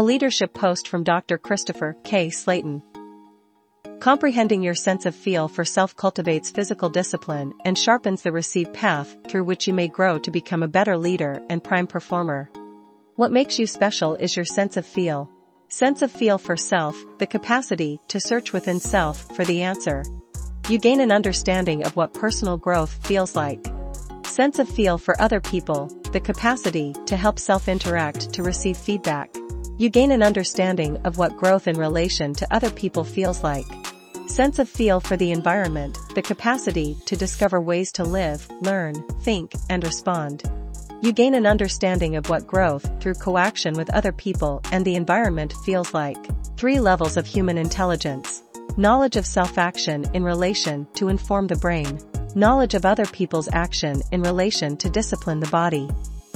A leadership post from Dr. Christopher K. Slaton. Comprehending your sense of feel for self cultivates physical discipline and sharpens the received path through which you may grow to become a better leader and prime performer. What makes you special is your sense of feel. Sense of feel for self, the capacity to search within self for the answer. You gain an understanding of what personal growth feels like. Sense of feel for other people, the capacity to help self interact to receive feedback. You gain an understanding of what growth in relation to other people feels like. Sense of feel for the environment, the capacity to discover ways to live, learn, think, and respond. You gain an understanding of what growth through coaction with other people and the environment feels like. Three levels of human intelligence. Knowledge of self-action in relation to inform the brain. Knowledge of other people's action in relation to discipline the body.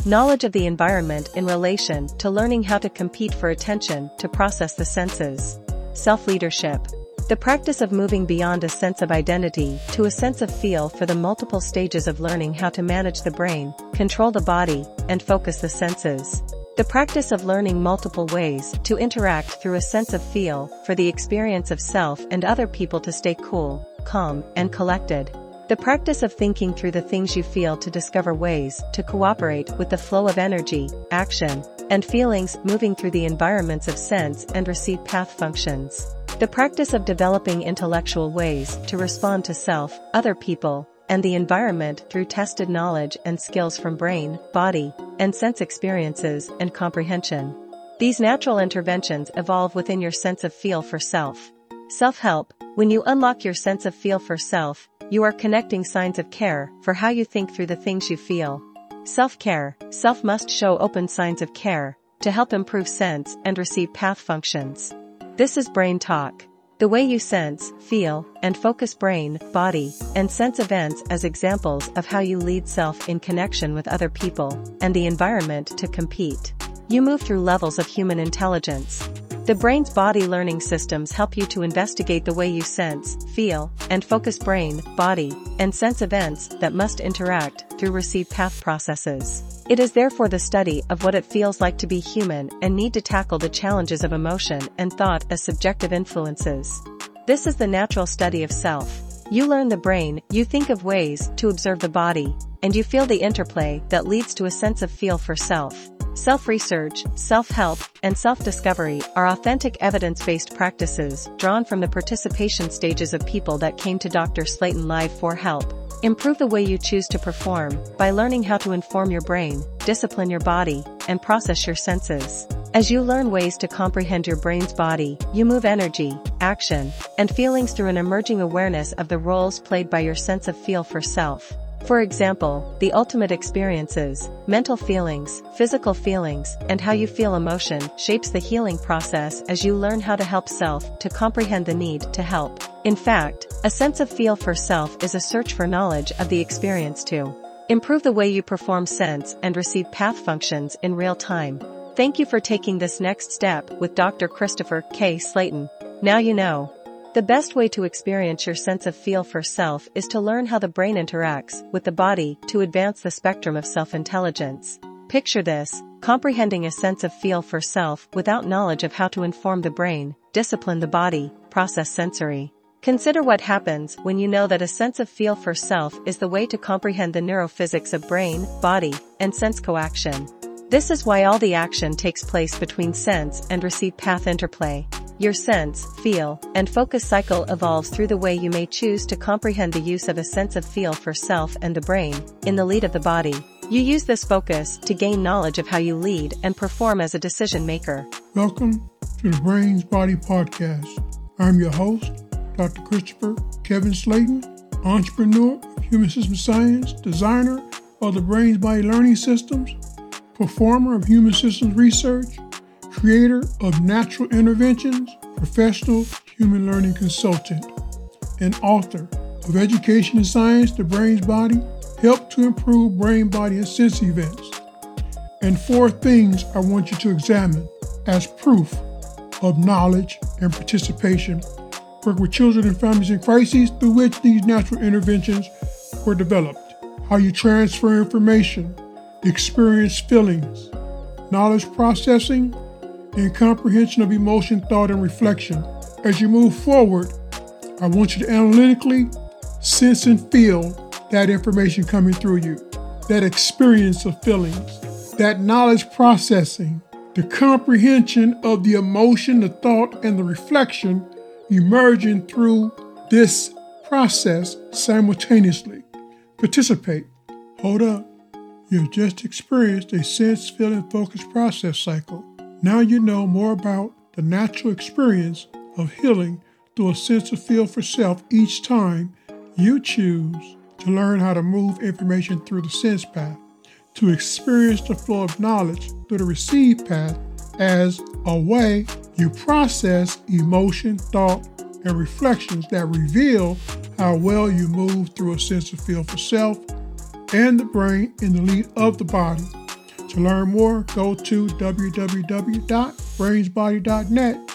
Knowledge of the environment in relation to learning how to compete for attention to process the senses. Self-leadership. The practice of moving beyond a sense of identity to a sense of feel for the multiple stages of learning how to manage the brain, control the body, and focus the senses. The practice of learning multiple ways to interact through a sense of feel for the experience of self and other people to stay cool, calm, and collected. The practice of thinking through the things you feel to discover ways to cooperate with the flow of energy, action, and feelings moving through the environments of sense and receive path functions. The practice of developing intellectual ways to respond to self, other people, and the environment through tested knowledge and skills from brain, body, and sense experiences and comprehension. These natural interventions evolve within your sense of feel for self. Self-help, when you unlock your sense of feel for self, you are connecting signs of care for how you think through the things you feel. Self-care, self must show open signs of care to help improve sense and receive path functions. This is brain talk. The way you sense, feel, and focus brain, body, and sense events as examples of how you lead self in connection with other people and the environment to compete. You move through levels of human intelligence. The brain's body learning systems help you to investigate the way you sense, feel, and focus brain, body, and sense events that must interact through received path processes. It is therefore the study of what it feels like to be human and need to tackle the challenges of emotion and thought as subjective influences. This is the natural study of self. You learn the brain, you think of ways to observe the body, and you feel the interplay that leads to a sense of feel for self. Self-research, self-help, and self-discovery are authentic evidence-based practices drawn from the participation stages of people that came to Dr. Slaton Live for help. Improve the way you choose to perform by learning how to inform your brain, discipline your body, and process your senses. As you learn ways to comprehend your brain's body, you move energy, action, and feelings through an emerging awareness of the roles played by your sense of feel for self. For example, the ultimate experiences, mental feelings, physical feelings, and how you feel emotion shapes the healing process as you learn how to help self to comprehend the need to help. In fact, a sense of feel for self is a search for knowledge of the experience to improve the way you perform sense and receive path functions in real time. Thank you for taking this next step with Dr. Christopher K. Slaton. Now you know. The best way to experience your sense of feel for self is to learn how the brain interacts with the body to advance the spectrum of self-intelligence. Picture this, comprehending a sense of feel for self without knowledge of how to inform the brain, discipline the body, process sensory. Consider what happens when you know that a sense of feel for self is the way to comprehend the neurophysics of brain, body, and sense coaction. This is why all the action takes place between sense and receive path interplay. Your sense, feel, and focus cycle evolves through the way you may choose to comprehend the use of a sense of feel for self and the brain, in the lead of the body. You use this focus to gain knowledge of how you lead and perform as a decision maker. Welcome to the Brains Body Podcast. I'm your host, Dr. Christopher Kevin Slaton, entrepreneur of human system science, designer of the Brains Body Learning Systems, performer of human systems research, creator of Natural Interventions, professional human learning consultant, and author of Education and Science, The Brain's Body, Help to Improve Brain, Body, and Sense Events. And four things I want you to examine as proof of knowledge and participation. Work with children and families in crises through which these natural interventions were developed. How you transfer information, experience feelings, knowledge processing, and comprehension of emotion, thought, and reflection. As you move forward, I want you to analytically sense and feel that information coming through you, that experience of feelings, that knowledge processing, the comprehension of the emotion, the thought, and the reflection emerging through this process simultaneously. Participate. Hold up. You've just experienced a sense, feeling, focus process cycle. Now you know more about the natural experience of healing through a sense of feel for self each time you choose to learn how to move information through the sense path, to experience the flow of knowledge through the receive path as a way you process emotion, thought, and reflections that reveal how well you move through a sense of feel for self and the brain in the lead of the body. To learn more, go to www.brainsbody.net